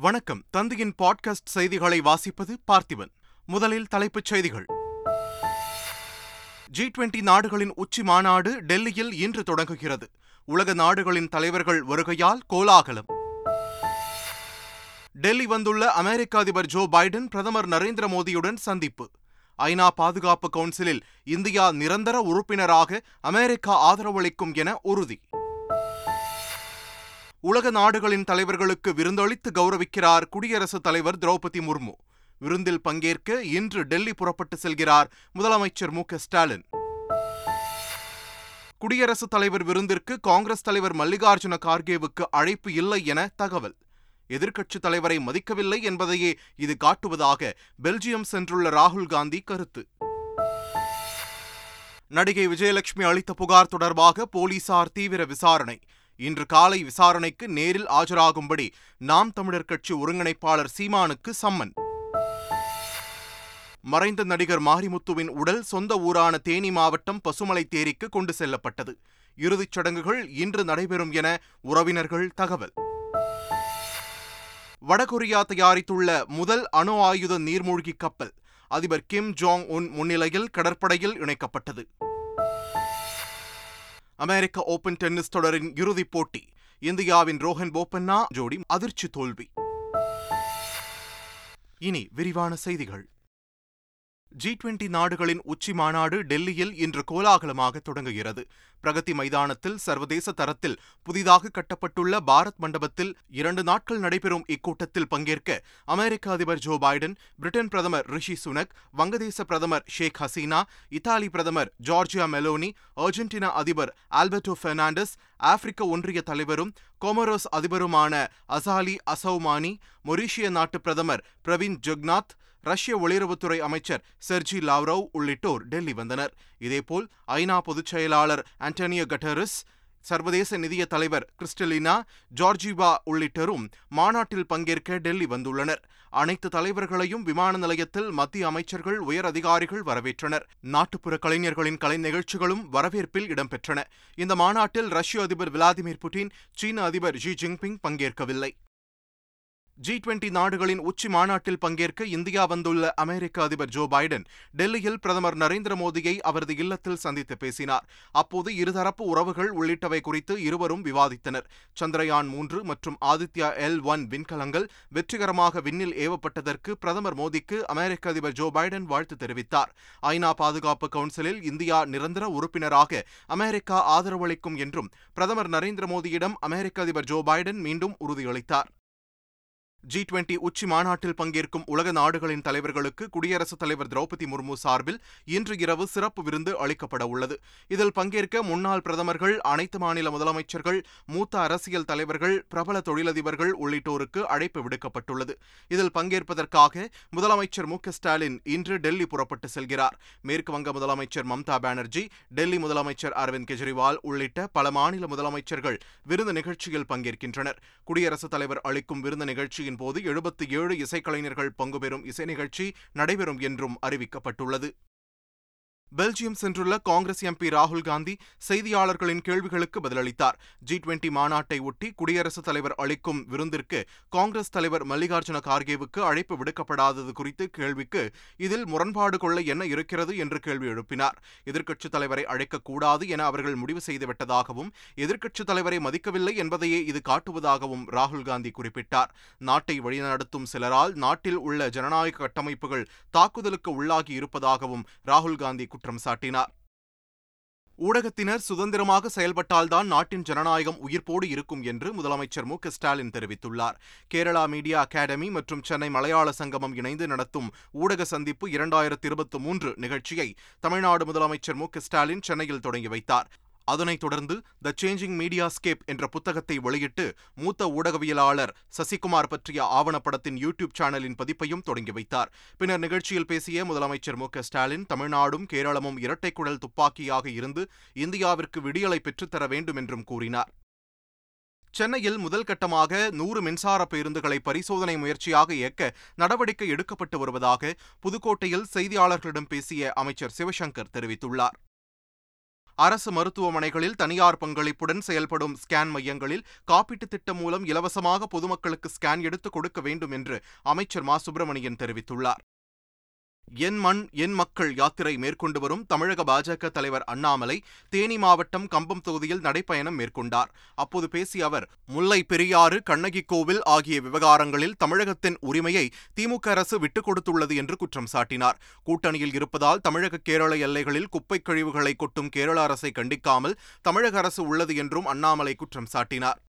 வணக்கம். தந்தையின் பாட்காஸ்ட் செய்திகளை வாசிப்பது பார்த்திபன். முதலில் தலைப்புச் செய்திகள். ஜி டுவெண்டி நாடுகளின் உச்சி மாநாடு டெல்லியில் இன்று தொடங்குகிறது. உலக நாடுகளின் தலைவர்கள் வருகையால் கோலாகலம். டெல்லி வந்துள்ள அமெரிக்க அதிபர் ஜோ பைடன் பிரதமர் நரேந்திர மோடியுடன் சந்திப்பு. ஐநா பாதுகாப்பு கவுன்சிலில் இந்தியா நிரந்தர உறுப்பினராக அமெரிக்கா ஆதரவளிக்கும் என உறுதி. உலக நாடுகளின் தலைவர்களுக்கு விருந்தளித்து கௌரவிக்கிறார் குடியரசுத் தலைவர் திரௌபதி முர்மு. விருந்தில் பங்கேற்க இன்று டெல்லி புறப்பட்டு செல்கிறார் முதலமைச்சர் மு ஸ்டாலின். குடியரசுத் தலைவர் விருந்திற்கு காங்கிரஸ் தலைவர் மல்லிகார்ஜுன கார்கேவுக்கு அழைப்பு இல்லை என தகவல். எதிர்க்கட்சித் தலைவரை மதிக்கவில்லை என்பதையே இது காட்டுவதாக பெல்ஜியம் சென்றுள்ள ராகுல் காந்தி கருத்து. நடிகை விஜயலட்சுமி அளித்த புகார் தொடர்பாக போலீசார் தீவிர விசாரணை. இன்று காலை விசாரணைக்கு நேரில் ஆஜராகும்படி நாம் தமிழர் கட்சி ஒருங்கிணைப்பாளர் சீமானுக்கு சம்மன். மறைந்த நடிகர் மாரிமுத்துவின் உடல் சொந்த ஊரான தேனி மாவட்டம் பசுமலை தேரிக்கு கொண்டு செல்லப்பட்டது. இறுதிச் சடங்குகள் இன்று நடைபெறும் என உறவினர்கள் தகவல். வடகொரியா தயாரித்துள்ள முதல் அணு ஆயுத நீர்மூழ்கி கப்பல் அதிபர் கிம் ஜாங் உன் முன்னிலையில் கடற்படையில் இணைக்கப்பட்டது. அமெரிக்க ஓபன் டென்னிஸ் தொடரின் இறுதிப் போட்டி இந்தியாவின் ரோஹன் போபண்ணா ஜோடி அதிர்ச்சி தோல்வி. இனி விரிவான செய்திகள். ஜி டுவெண்டி நாடுகளின் உச்சி மாநாடு டெல்லியில் இன்று கோலாகலமாக தொடங்குகிறது. பிரகதி மைதானத்தில் சர்வதேச தரத்தில் புதிதாக கட்டப்பட்டுள்ள பாரத் மண்டபத்தில் இரண்டு நாட்கள் நடைபெறும் இக்கூட்டத்தில் பங்கேற்க அமெரிக்க அதிபர் ஜோ பைடன் பிரிட்டன் பிரதமர் ரிஷி சுனக் வங்கதேச பிரதமர் ஷேக் ஹசீனா இத்தாலி பிரதமர் ஜார்ஜியா மெலோனி அர்ஜென்டினா அதிபர் ஆல்பர்டோ பெர்னாண்டஸ் ஆப்பிரிக்க ஒன்றிய தலைவரும் கோமரோஸ் அதிபருமான அசாலி அசௌமானி மொரீஷிய நாட்டு பிரதமர் பிரவீன் ஜக்நாத் ரஷ்ய வெளியுறவுத்துறை அமைச்சர் செர்ஜி லாவ்ரோவ் உள்ளிட்டோர் டெல்லி வந்தனர். இதேபோல் ஐநா பொதுச் செயலாளர் ஆண்டனியோ கட்டரிஸ் சர்வதேச நிதிய தலைவர் கிறிஸ்டலினா ஜார்ஜிவா உள்ளிட்டோரும் மாநாட்டில் பங்கேற்க டெல்லி வந்துள்ளனர். அனைத்து தலைவர்களையும் விமான நிலையத்தில் மத்திய அமைச்சர்கள் உயர் அதிகாரிகள் வரவேற்றனர். நாட்டுப்புற கலைஞர்களின் கலை நிகழ்ச்சிகளும் வரவேற்பில் இடம்பெற்றன. இந்த மாநாட்டில் ரஷ்ய அதிபர் விளாடிமிர் புட்டின் சீன அதிபர் ஜி ஜின்பிங் பங்கேற்கவில்லை. ஜி டுவெண்டி நாடுகளின் உச்சி மாநாட்டில் பங்கேற்க இந்தியா வந்துள்ள அமெரிக்க அதிபர் ஜோ பைடன் டெல்லியில் பிரதமர் நரேந்திர மோடியை அவரது இல்லத்தில் சந்தித்து பேசினார். அப்போது இருதரப்பு உறவுகள் உள்ளிட்டவை குறித்து இருவரும் விவாதித்தனர். சந்திரயான் மூன்று மற்றும் ஆதித்யா எல் ஒன் விண்கலங்கள் வெற்றிகரமாக விண்ணில் ஏவப்பட்டதற்கு பிரதமர் மோடிக்கு அமெரிக்க அதிபர் ஜோ பைடன் வாழ்த்து தெரிவித்தார். ஐநா பாதுகாப்பு கவுன்சிலில் இந்தியா நிரந்தர உறுப்பினராக அமெரிக்கா ஆதரவளிக்கும் என்றும் பிரதமர் நரேந்திர மோடியிடம் அமெரிக்க அதிபர் ஜோ பைடன் மீண்டும் உறுதியளித்தார். ஜி டுவெண்டி உச்சி மாநாட்டில் பங்கேற்கும் உலக நாடுகளின் தலைவர்களுக்கு குடியரசுத் தலைவர் திரௌபதி முர்மு சார்பில் இன்று இரவு சிறப்பு விருந்து அளிக்கப்பட உள்ளது. இதில் பங்கேற்க முன்னாள் பிரதமர்கள் அனைத்து மாநில முதலமைச்சர்கள் மூத்த அரசியல் தலைவர்கள் பிரபல தொழிலதிபர்கள் உள்ளிட்டோருக்கு அழைப்பு விடுக்கப்பட்டுள்ளது. இதில் பங்கேற்பதற்காக முதலமைச்சர் மு ஸ்டாலின் இன்று டெல்லி புறப்பட்டு செல்கிறார். மேற்கு வங்க முதலமைச்சர் மம்தா பானர்ஜி டெல்லி முதலமைச்சர் அரவிந்த் கெஜ்ரிவால் உள்ளிட்ட பல மாநில முதலமைச்சர்கள் விருந்து நிகழ்ச்சியில் பங்கேற்கின்றனர். குடியரசுத் தலைவர் அளிக்கும் விருந்து நிகழ்ச்சியில் நிகழ்ச்சியின் போது எழுபத்தி ஏழு இசைக்கலைஞர்கள் பங்குபெறும் இசை நிகழ்ச்சி நடைபெறும் என்றும் அறிவிக்கப்பட்டுள்ளது. பெல்ஜியம் சென்றுள்ள காங்கிரஸ் எம்பி ராகுல் காந்தி செய்தியாளர்களின் கேள்விகளுக்கு பதிலளித்தார். ஜி டுவெண்டி மாநாட்டை ஒட்டி குடியரசுத் தலைவர் அளிக்கும் விருந்திற்கு காங்கிரஸ் தலைவர் மல்லிகார்ஜுன கார்கேவுக்கு அழைப்பு விடுக்கப்படாதது குறித்து கேள்விக்கு இதில் முரண்பாடு கொள்ள என்ன இருக்கிறது என்று கேள்வி எழுப்பினார். எதிர்க்கட்சித் தலைவரை அழைக்கக்கூடாது என அவர்கள் முடிவு செய்துவிட்டதாகவும் எதிர்க்கட்சித் தலைவரை மதிக்கவில்லை என்பதையே இது காட்டுவதாகவும் ராகுல் காந்தி குறிப்பிட்டார். நாட்டை வழிநடத்தும் சிலரால் நாட்டில் உள்ள ஜனநாயக கட்டமைப்புகள் தாக்குதலுக்கு உள்ளாகி இருப்பதாகவும் ராகுல் காந்தி குற்றம் சாட்டினார். ஊடகத்தினர் சுதந்திரமாக செயல்பட்டால்தான் நாட்டின் ஜனநாயகம் உயிர்ப்போடு இருக்கும் என்று முதலமைச்சர் மு. ஸ்டாலின் தெரிவித்துள்ளார். கேரளா மீடியா அகாடமி மற்றும் சென்னை மலையாள சங்கமம் இணைந்து நடத்தும் ஊடக சந்திப்பு இரண்டாயிரத்தி இருபத்தி மூன்று நிகழ்ச்சியை தமிழ்நாடு முதலமைச்சர் மு. ஸ்டாலின் சென்னையில் தொடங்கி வைத்தார். அதனைத் தொடர்ந்து த சேஞ்சிங் மீடியா ஸ்கேப் என்ற புத்தகத்தை வெளியிட்டு மூத்த ஊடகவியலாளர் சசிகுமார் பற்றிய ஆவணப்படத்தின் யூடியூப் சேனலின் பதிப்பையும் தொடங்கி வைத்தார். பின்னர் நிகழ்ச்சியில் பேசிய முதலமைச்சர் மு ஸ்டாலின் தமிழ்நாடும் கேரளமும் இரட்டை குழல் துப்பாக்கியாக இருந்து இந்தியாவிற்கு விடியலை பெற்றுத்தர வேண்டும் என்றும் கூறினார். சென்னையில் முதல் கட்டமாக நூறு மின்சார பேருந்துகளை பரிசோதனை முயற்சியாக இயக்க நடவடிக்கை எடுக்கப்பட்டு வருவதாக புதுக்கோட்டையில் செய்தியாளர்களிடம் பேசிய அமைச்சர் சிவசங்கர் தெரிவித்துள்ளார். அரசு மருத்துவமனைகளில் தனியார் பங்களிப்புடன் செயல்படும் ஸ்கேன் மையங்களில் காப்பீட்டுத் திட்டம் மூலம் இலவசமாக பொதுமக்களுக்கு ஸ்கேன் எடுத்துக் கொடுக்க வேண்டும் என்று அமைச்சர் மா. சுப்பிரமணியன் தெரிவித்துள்ளார். என் மண் என் மக்கள் யாத்திரை மேற்கொண்டு வரும் தமிழக பாஜக தலைவர் அண்ணாமலை தேனி மாவட்டம் கம்பம் தொகுதியில் நடைப்பயணம் மேற்கொண்டார். அப்போது பேசிய அவர் முல்லை பெரியாறு கண்ணகி கோவில் ஆகிய விவகாரங்களில் தமிழகத்தின் உரிமையை திமுக அரசு விட்டுக் கொடுத்துள்ளது என்று குற்றம் சாட்டினார். கூட்டணியில் இருப்பதால் தமிழக கேரள எல்லைகளில் குப்பைக் கழிவுகளை கொட்டும் கேரள அரசை கண்டிக்காமல் தமிழக அரசு உள்ளது என்றும் அண்ணாமலை குற்றம் சாட்டினார்.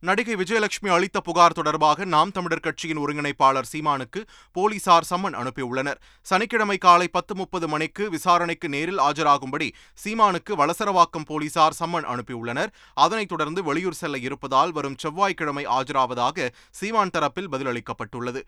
நடிகை விஜயலட்சுமி அளித்த புகார் தொடர்பாக நாம் தமிழர் கட்சியின் ஒருங்கிணைப்பாளர் சீமானுக்கு போலீசார் சம்மன் அனுப்பியுள்ளனர். சனிக்கிழமை காலை பத்து முப்பது மணிக்கு விசாரணைக்கு நேரில் ஆஜராகும்படி சீமானுக்கு வளசரவாக்கம் போலீசார் சம்மன் அனுப்பியுள்ளனர். அதனைத் தொடர்ந்து வெளியூர் செல்ல இருப்பதால் வரும் செவ்வாய்க்கிழமை ஆஜராவதாக சீமான் தரப்பில் பதிலளிக்கப்பட்டுள்ளது.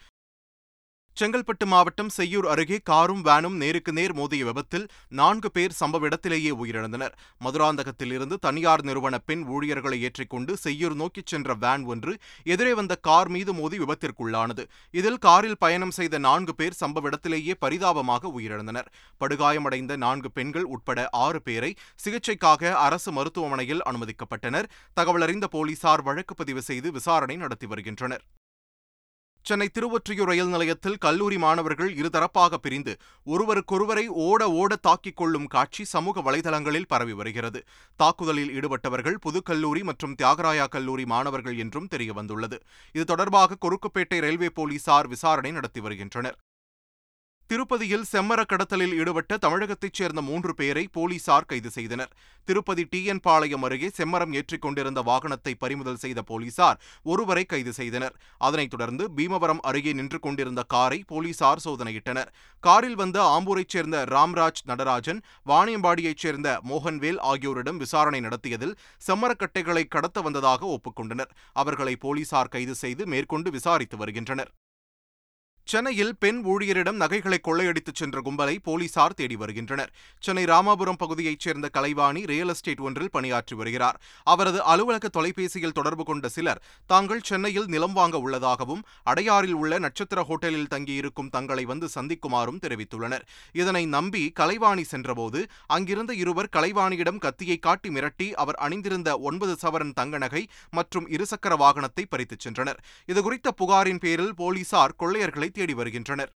செங்கல்பட்டு மாவட்டம் செய்யூர் அருகே காரும் வேனும் நேருக்கு நேர் மோதிய விபத்தில் நான்கு பேர் சம்பவ இடத்திலேயே உயிரிழந்தனர். மதுராந்தகத்தில் இருந்து தனியார் நிறுவன பெண் ஊழியர்களை ஏற்றிக்கொண்டு செய்யூர் நோக்கிச் சென்ற வேன் ஒன்று எதிரே வந்த கார் மீது மோதி விபத்திற்குள்ளானது. இதில் காரில் பயணம் செய்த நான்கு பேர் சம்பவ இடத்திலேயே பரிதாபமாக உயிரிழந்தனர். படுகாயமடைந்த நான்கு பெண்கள் உட்பட ஆறு பேரை சிகிச்சைக்காக அரசு மருத்துவமனையில் அனுமதிக்கப்பட்டனர். தகவலறிந்த போலீசார் வழக்கு பதிவு செய்து விசாரணை நடத்தி வருகின்றனர். சென்னை திருவொற்றியூர் ரயில் நிலையத்தில் கல்லூரி மாணவர்கள் இருதரப்பாக பிரிந்து ஒருவருக்கொருவரை ஓட ஓட தாக்கிக் கொள்ளும் காட்சி சமூக வலைதளங்களில் பரவி வருகிறது. தாக்குதலில் ஈடுபட்டவர்கள் புதுக்கல்லூரி மற்றும் தியாகராயா கல்லூரி மாணவர்கள் என்றும் தெரியவந்துள்ளது. இது தொடர்பாக கொருக்குப்பேட்டை ரயில்வே போலீசார் விசாரணை நடத்தி வருகின்றனர். திருப்பதியில் செம்மர கடத்தலில் ஈடுபட்ட தமிழகத்தைச் சேர்ந்த மூன்று பேரை போலீசார் கைது செய்தனர். திருப்பதி டிஎன் பாளையம் அருகே செம்மரம் ஏற்றிக் கொண்டிருந்த வாகனத்தை பறிமுதல் செய்த போலீசார் ஒருவரை கைது செய்தனர். அதனைத் தொடர்ந்து பீமவரம் அருகே நின்று கொண்டிருந்த காரை போலீசார் சோதனையிட்டனர். காரில் வந்த ஆம்பூரைச் சேர்ந்த ராம்ராஜ் நடராஜன் வாணியம்பாடியைச் சேர்ந்த மோகன்வேல் ஆகியோரிடம் விசாரணை நடத்தியதில் செம்மரக்கட்டைகளை கடத்த வந்ததாக ஒப்புக்கொண்டனர் அவர்களை போலீசார் கைது செய்து மேற்கொண்டு விசாரித்து வருகின்றனர். சென்னையில் பெண் ஊழியரிடம் நகைகளை கொள்ளையடித்துச் சென்ற கும்பலை போலீசார் தேடி வருகின்றனர். சென்னை ராமாபுரம் பகுதியைச் சேர்ந்த கலைவாணி ரியல் எஸ்டேட் ஒன்றில் பணியாற்றி வருகிறார். அவரது அலுவலக தொலைபேசியில் தொடர்பு கொண்ட சிலர் தாங்கள் சென்னையில் நிலம் வாங்க உள்ளதாகவும் அடையாறில் உள்ள நட்சத்திர ஹோட்டலில் தங்கியிருக்கும் தங்களை வந்து சந்திக்குமாறும் தெரிவித்துள்ளனர். இதனை நம்பி கலைவாணி சென்றபோது அங்கிருந்த இருவர் கலைவாணியிடம் கத்தியை காட்டி மிரட்டி அவர் அணிந்திருந்த ஒன்பது சவரன் தங்க நகை மற்றும் இருசக்கர வாகனத்தை பறித்துச் சென்றனர். இதுகுறித்த புகாரின் பேரில் போலீசார் கொள்ளையர்களை தேடி வருகின்றனர்.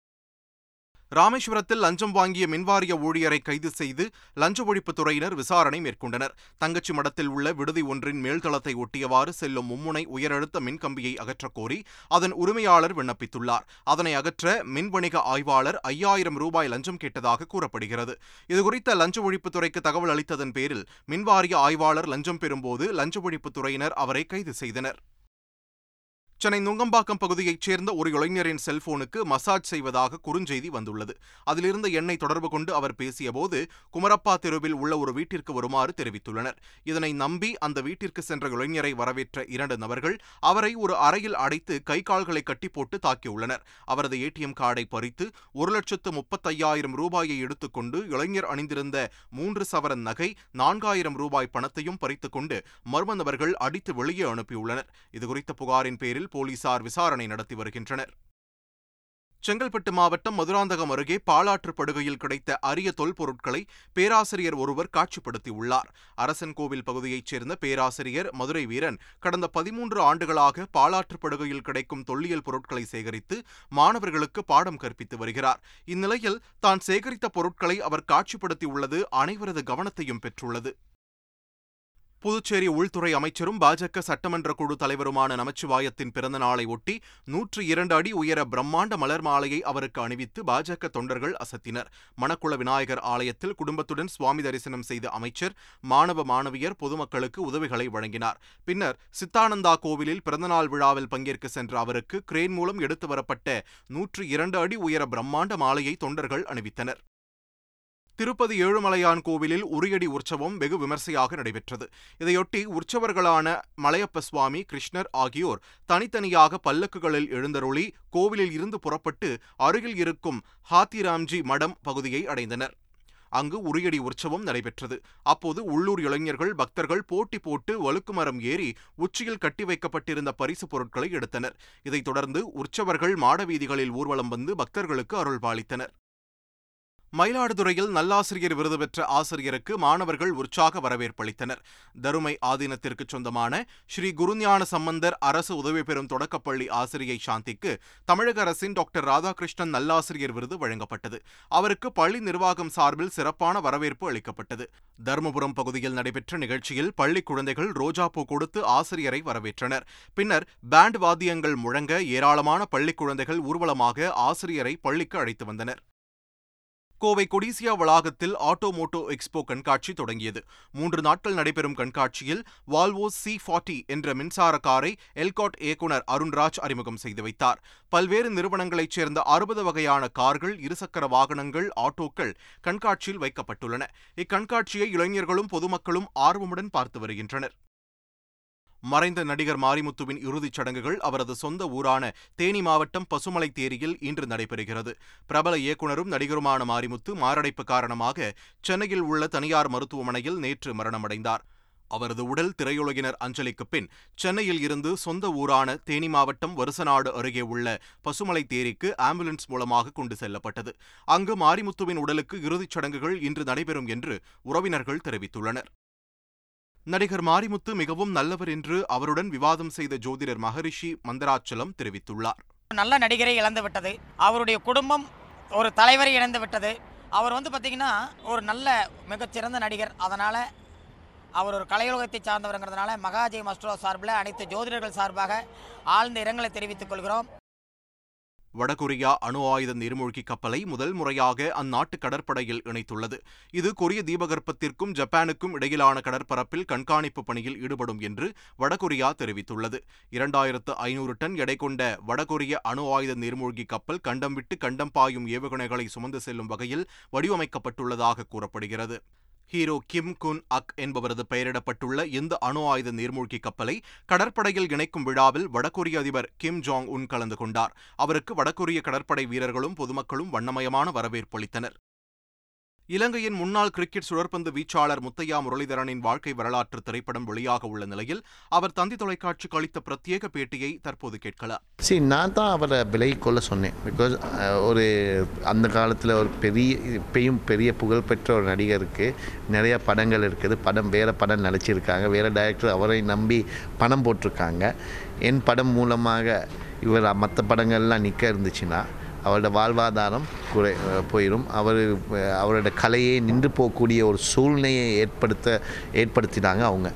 ராமேஸ்வரத்தில் லஞ்சம் வாங்கிய மின்வாரிய ஊழியரை கைது செய்து லஞ்ச ஒழிப்புத் துறையினர் விசாரணை மேற்கொண்டனர். தங்கச்சி மடத்தில் உள்ள விடுதி ஒன்றின் மேல்தளத்தை ஒட்டியவாறு செல்லும் மும்முனை உயரழுத்த மின்கம்பியை அகற்றக் கோரி அதன் உரிமையாளர் விண்ணப்பித்துள்ளார். அதனை அகற்ற மின் வணிக ஆய்வாளர் ஐயாயிரம் ரூபாய் லஞ்சம் கேட்டதாக கூறப்படுகிறது. இதுகுறித்த லஞ்ச ஒழிப்புத்துறைக்கு தகவல் அளித்ததன் பேரில் மின்வாரிய ஆய்வாளர் லஞ்சம் பெறும்போது லஞ்ச ஒழிப்புத்துறையினர் அவரை கைது செய்தனர். சென்னை நுங்கம்பாக்கம் பகுதியைச் சேர்ந்த ஒரு இளைஞரின் செல்போனுக்கு மசாஜ் செய்வதாக குறுஞ்செய்தி வந்துள்ளது. அதிலிருந்த எண்ணை தொடர்பு கொண்டு அவர் பேசியபோது குமரப்பா தெருவில் உள்ள ஒரு வீட்டிற்கு வருமாறு தெரிவித்துள்ளனர். இதனை நம்பி அந்த வீட்டிற்கு சென்ற இளைஞரை வரவேற்ற இரண்டு நபர்கள் அவரை ஒரு அறையில் அடைத்து கை கால்களை கட்டி போட்டு தாக்கியுள்ளனர். அவரது ஏடிஎம் கார்டை பறித்து ஒரு லட்சத்து முப்பத்தையாயிரம் ரூபாயை எடுத்துக்கொண்டு இளைஞர் அணிந்திருந்த மூன்று சவரன் நகை நான்காயிரம் ரூபாய் பணத்தையும் பறித்துக்கொண்டு மர்ம நபர்கள் அடித்து வெளியே அனுப்பியுள்ளனர். இதுகுறித்த புகாரின் பேரில் போலீசார் விசாரணை நடத்தி வருகின்றனர். செங்கல்பட்டு மாவட்டம் மதுராந்தகம் அருகே பாலாற்று படுகையில் கிடைத்த அரிய தொல்பொருட்களை பேராசிரியர் ஒருவர் காட்சிப்படுத்தியுள்ளார். அரசன் கோவில் பகுதியைச் சேர்ந்த பேராசிரியர் மதுரை வீரன் கடந்த பதிமூன்று ஆண்டுகளாக பாலாற்று படுகையில் கிடைக்கும் தொல்லியல் பொருட்களை சேகரித்து மாணவர்களுக்கு பாடம் கற்பித்து வருகிறார். இந்நிலையில் தான் சேகரித்த பொருட்களை அவர் காட்சிப்படுத்தியுள்ளது அனைவரது கவனத்தையும் பெற்றுள்ளது. புதுச்சேரி உள்துறை அமைச்சரும் பாஜக சட்டமன்ற குழு தலைவருமான நமச்சிவாயத்தின் பிறந்த நாளை ஒட்டி நூற்று இரண்டு அடி உயர பிரம்மாண்ட மலர் மாலையை அவருக்கு அணிவித்து பாஜக தொண்டர்கள் அசத்தினர். மணக்குள விநாயகர் ஆலயத்தில் குடும்பத்துடன் சுவாமி தரிசனம் செய்த அமைச்சர் மாணவ மாணவியர் பொதுமக்களுக்கு உதவிகளை வழங்கினார். பின்னர் சித்தானந்தா கோவிலில் பிறந்தநாள் விழாவில் பங்கேற்க சென்ற அவருக்கு கிரேன் மூலம் எடுத்து வரப்பட்ட நூற்று இரண்டு அடி உயர பிரம்மாண்ட மாலையை தொண்டர்கள் அணிவித்தனர். திருப்பதி ஏழுமலையான் கோவிலில் உரியடி உற்சவம் வெகு விமர்சையாக நடைபெற்றது. இதையொட்டி உற்சவர்களான மலையப்ப சுவாமி கிருஷ்ணர் ஆகியோர் தனித்தனியாக பல்லக்குகளில் எழுந்தருளி கோவிலில் இருந்து புறப்பட்டு அருகில் இருக்கும் ஹாத்திராம்ஜி மடம் பகுதியை அடைந்தனர். அங்கு உரியடி உற்சவம் நடைபெற்றது. அப்போது உள்ளூர் இளைஞர்கள் பக்தர்கள் போட்டி போட்டு வழுக்குமரம் ஏறி உச்சியில் கட்டி வைக்கப்பட்டிருந்த பரிசு பொருட்களை எடுத்தனர். இதைத் தொடர்ந்து உற்சவர்கள் மாடவீதிகளில் ஊர்வலம் வந்து பக்தர்களுக்கு அருள்பாலித்தனர். மயிலாடுதுறையில் நல்லாசிரியர் விருது பெற்ற ஆசிரியருக்கு மாணவர்கள் உற்சாக வரவேற்பளித்தனர். தருமை ஆதீனத்திற்கு சொந்தமான ஸ்ரீ குருஞான சம்பந்தர் அரசு உதவி பெறும் தொடக்கப்பள்ளி ஆசிரியை சாந்திக்கு தமிழக அரசின் டாக்டர் ராதாகிருஷ்ணன் நல்லாசிரியர் விருது வழங்கப்பட்டது. அவருக்கு பள்ளி நிர்வாகம் சார்பில் சிறப்பான வரவேற்பு அளிக்கப்பட்டது. தருமபுரம் பகுதியில் நடைபெற்ற நிகழ்ச்சியில் பள்ளி குழந்தைகள் ரோஜாப்பூ கொடுத்து ஆசிரியரை வரவேற்றனர். பின்னர் பேண்ட் வாத்தியங்கள் முழங்க ஏராளமான பள்ளி குழந்தைகள் ஊர்வலமாக ஆசிரியரை பள்ளிக்கு அழைத்து வந்தனர். கோவை கொடிசியா வளாகத்தில் ஆட்டோமோட்டோ எக்ஸ்போ கண்காட்சி தொடங்கியது. மூன்று நாட்கள் நடைபெறும் கண்காட்சியில் வால்வோ சி ஃபார்ட்டி என்ற மின்சார காரை எல்காட் இயக்குநர் அருண்ராஜ் அறிமுகம் செய்து வைத்தார். பல்வேறு நிறுவனங்களைச் சேர்ந்த அறுபது வகையான கார்கள் இருசக்கர வாகனங்கள் ஆட்டோக்கள் கண்காட்சியில் வைக்கப்பட்டுள்ளன. இக்கண்காட்சியை இளைஞர்களும் பொதுமக்களும் ஆர்வமுடன் பார்த்து வருகின்றனர். மறைந்த நடிகர் மாரிமுத்துவின் இறுதிச் சடங்குகள் அவரது சொந்த ஊரான தேனி மாவட்டம் பசுமலை தேரியில் இன்று நடைபெறுகிறது. பிரபல இயக்குநரும் நடிகருமான மாரிமுத்து மாரடைப்பு காரணமாக சென்னையில் உள்ள தனியார் மருத்துவமனையில் நேற்று மரணமடைந்தார். அவரது உடல் திரையுலகினர் அஞ்சலிக்கு பின் சென்னையில் இருந்து சொந்த ஊரான தேனி மாவட்டம் வருசநாடு அருகே உள்ள பசுமலை தேரிக்கு ஆம்புலன்ஸ் மூலமாக கொண்டு செல்லப்பட்டது. அங்கு மாரிமுத்துவின் உடலுக்கு இறுதிச் சடங்குகள் இன்று நடைபெறும் என்று உறவினர்கள் தெரிவித்துள்ளனர். நடிகர் மாரிமுத்து மிகவும் நல்லவர் என்று அவருடன் விவாதம் செய்த ஜோதிடர் மகரிஷி மந்தராச்சலம் தெரிவித்துள்ளார். நல்ல நடிகரை இழந்து விட்டது. அவருடைய குடும்பம் ஒரு தலைவரை இழந்து விட்டது. அவர் வந்து பார்த்தீங்கன்னா ஒரு நல்ல மிகச்சிறந்த நடிகர். அதனால் அவர் ஒரு கலையுலகத்தை சார்ந்தவருங்கிறதுனால மகாஜெய் மஸ்ட்ரோ சார்பில் அனைத்து ஜோதிடர்கள் சார்பாக ஆழ்ந்த இரங்கலை தெரிவித்துக் கொள்கிறோம். வடகொரியா அணு ஆயுத நீர்மூழ்கி கப்பலை முதல் முறையாக அந்நாட்டு கடற்படையில் இணைத்துள்ளது. இது கொரிய தீபகற்பத்திற்கும் ஜப்பானுக்கும் இடையிலான கடற்பரப்பில் கண்காணிப்பு பணியில் ஈடுபடும் என்று வடகொரியா தெரிவித்துள்ளது. இரண்டாயிரத்து ஐநூறு டன் எடை கொண்ட வடகொரிய அணு ஆயுத நீர்மூழ்கி கப்பல் கண்டம் விட்டு கண்டம் பாயும் ஏவுகணைகளை சுமந்து செல்லும் வகையில் வடிவமைக்கப்பட்டுள்ளதாக கூறப்படுகிறது. ஹீரோ கிம் குன் அக் என்பவரது பெயரிடப்பட்டுள்ள இந்த அணு ஆயுத நீர்மூழ்கி கப்பலை கடற்படையில் இணைக்கும் விழாவில் வடகொரிய அதிபர் கிம் ஜாங் உன் கலந்து கொண்டார். அவருக்கு வடகொரிய கடற்படை வீரர்களும் பொதுமக்களும் வண்ணமயமான வரவேற்பளித்தனர் இலங்கையின் முன்னாள் கிரிக்கெட் சுழற்பந்து வீச்சாளர் முத்தையா முரளிதரனின் வாழ்க்கை வரலாற்று திரைப்படம் வெளியாக உள்ள நிலையில் அவர் தந்தி தொலைக்காட்சிக்கு அளித்த பிரத்யேக பேட்டியை தற்போது கேட்கலாம். சரி நான் தான் அவரை விலகி கொள்ள சொன்னேன். பிகாஸ் ஒரு அந்த காலத்தில் ஒரு பெரிய இப்பயும் பெரிய புகழ்பெற்ற ஒரு நடிகருக்கு நிறைய படங்கள் இருக்குது. படம் வேறு படம் நடிச்சிருக்காங்க. வேறு டைரக்டர் அவரை நம்பி பணம் போட்டிருக்காங்க. என் படம் மூலமாக இவர் மற்ற படங்கள்லாம் நிற்க இருந்துச்சுன்னா அவரோட வாழ்வாதாரம் குறை போயிடும் அவர் அவரோட கலையை நின்று போகக்கூடிய ஒரு சூழ்நிலையை ஏற்படுத்த ஏற்படுத்தினாங்க அவங்க.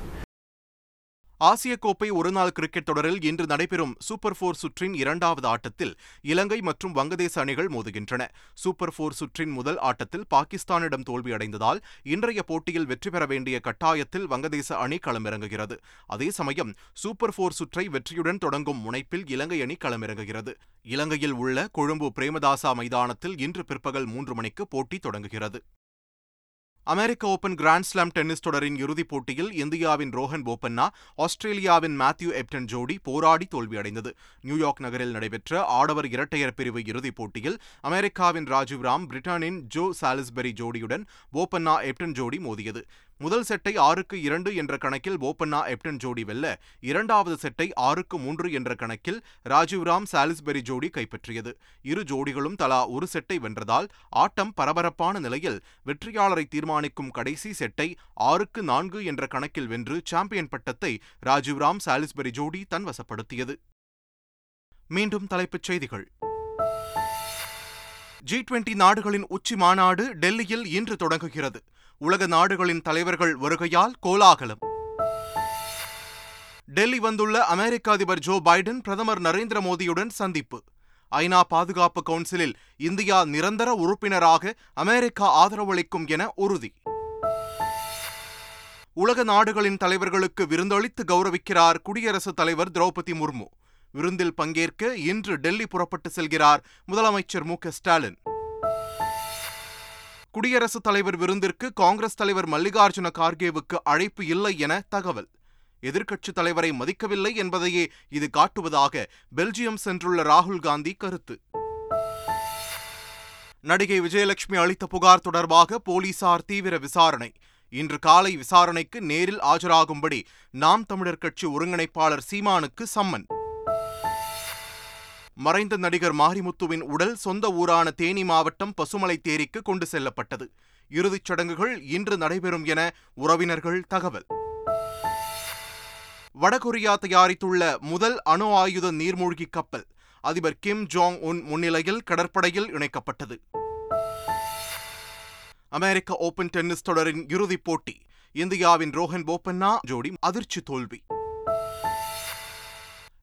ஆசிய கோப்பை ஒருநாள் கிரிக்கெட் தொடரில் இன்று நடைபெறும் சூப்பர் போர் சுற்றின் இரண்டாவது ஆட்டத்தில் இலங்கை மற்றும் வங்கதேச அணிகள் மோதுகின்றன. சூப்பர் போர் சுற்றின் முதல் ஆட்டத்தில் பாகிஸ்தானிடம் தோல்வியடைந்ததால் இன்றைய போட்டியில் வெற்றி பெற வேண்டிய கட்டாயத்தில் வங்கதேச அணி களமிறங்குகிறது. அதே சமயம் சூப்பர் போர் சுற்றை வெற்றியுடன் தொடங்கும் முனைப்பில் இலங்கை அணி களமிறங்குகிறது. இலங்கையில் உள்ள கொழும்பு பிரேமதாசா மைதானத்தில் இன்று பிற்பகல் மூன்று மணிக்கு போட்டி தொடங்குகிறது. அமெரிக்க ஓபன் கிராண்ட்ஸ்லாம் டென்னிஸ் தொடரின் இறுதிப் போட்டியில் இந்தியாவின் ரோஹன் போபண்ணா ஆஸ்திரேலியாவின் மேத்யூ எப்டன் ஜோடி போராடி தோல்வியடைந்தது. நியூயார்க் நகரில் நடைபெற்ற ஆடவர் இரட்டையர் பிரிவு இறுதிப் போட்டியில் அமெரிக்காவின் ராஜீவ் ராம் பிரிட்டனின் ஜோ சாலிஸ்பெரி ஜோடியுடன் போபண்ணா எப்டன் ஜோடி மோதியது. முதல் செட்டை ஆறுக்கு இரண்டு என்ற கணக்கில் போபண்ணா எப்டன் ஜோடி வெல்ல இரண்டாவது செட்டை ஆறுக்கு மூன்று என்ற கணக்கில் ராஜீவ்ராம் சாலிஸ்பெரி ஜோடி கைப்பற்றியது. இரு ஜோடிகளும் தலா ஒரு செட்டை வென்றதால் ஆட்டம் பரபரப்பான நிலையில் வெற்றியாளரை தீர்மானிக்கும் கடைசி செட்டை ஆறுக்கு நான்கு என்ற கணக்கில் வென்று சாம்பியன் பட்டத்தை ராஜீவ்ராம் சாலிஸ்பெரி ஜோடி தன்வசப்படுத்தியது. மீண்டும் தலைப்புச் செய்திகள். ஜி டுவெண்டி நாடுகளின் உச்சி மாநாடு டெல்லியில் இன்று தொடங்குகிறது. உலக நாடுகளின் தலைவர்கள் வருகையால் கோலாகலம். டெல்லி வந்துள்ள அமெரிக்க அதிபர் ஜோ பைடன் பிரதமர் நரேந்திர மோடியுடன் சந்திப்பு. ஐநா பாதுகாப்பு கவுன்சிலில் இந்தியா நிரந்தர உறுப்பினராக அமெரிக்கா ஆதரவளிக்கும் என உறுதி. உலக நாடுகளின் தலைவர்களுக்கு விருந்தளித்து கௌரவிக்கிறார் குடியரசுத் தலைவர் திரௌபதி முர்மு. விருந்தில் பங்கேற்க இன்று டெல்லி புறப்பட்டு செல்கிறார் முதலமைச்சர் மு ஸ்டாலின். குடியரசுத் தலைவர் விருந்திற்கு காங்கிரஸ் தலைவர் மல்லிகார்ஜுன கார்கேவுக்கு அழைப்பு இல்லை என தகவல். எதிர்க்கட்சித் தலைவரை மதிக்கவில்லை என்பதையே இது காட்டுவதாக பெல்ஜியம் சென்றுள்ள ராகுல் காந்தி கருத்து. நடிகை விஜயலட்சுமி அளித்த புகார் தொடர்பாக போலீசார் தீவிர விசாரணை. இன்று காலை விசாரணைக்கு நேரில் ஆஜராகும்படி நாம் தமிழர் கட்சி ஒருங்கிணைப்பாளர் சீமானுக்கு சம்மன். மறைந்த நடிகர் மாரிமுத்துவின் உடல் சொந்த ஊரான தேனி மாவட்டம் பசுமலை தேரிக்கு கொண்டு செல்லப்பட்டது. இறுதிச் சடங்குகள் இன்று நடைபெறும் என உறவினர்கள் தகவல். வடகொரியா தயாரித்துள்ள முதல் அணு ஆயுத நீர்மூழ்கி கப்பல் அதிபர் கிம் ஜோங் உன் முன்னிலையில் கடற்படையில் இணைக்கப்பட்டது. அமெரிக்க ஓபன் டென்னிஸ் தொடரின் இறுதிப் போட்டி இந்தியாவின் ரோஹன் போபண்ணா ஜோடி அதிர்ச்சி தோல்வி.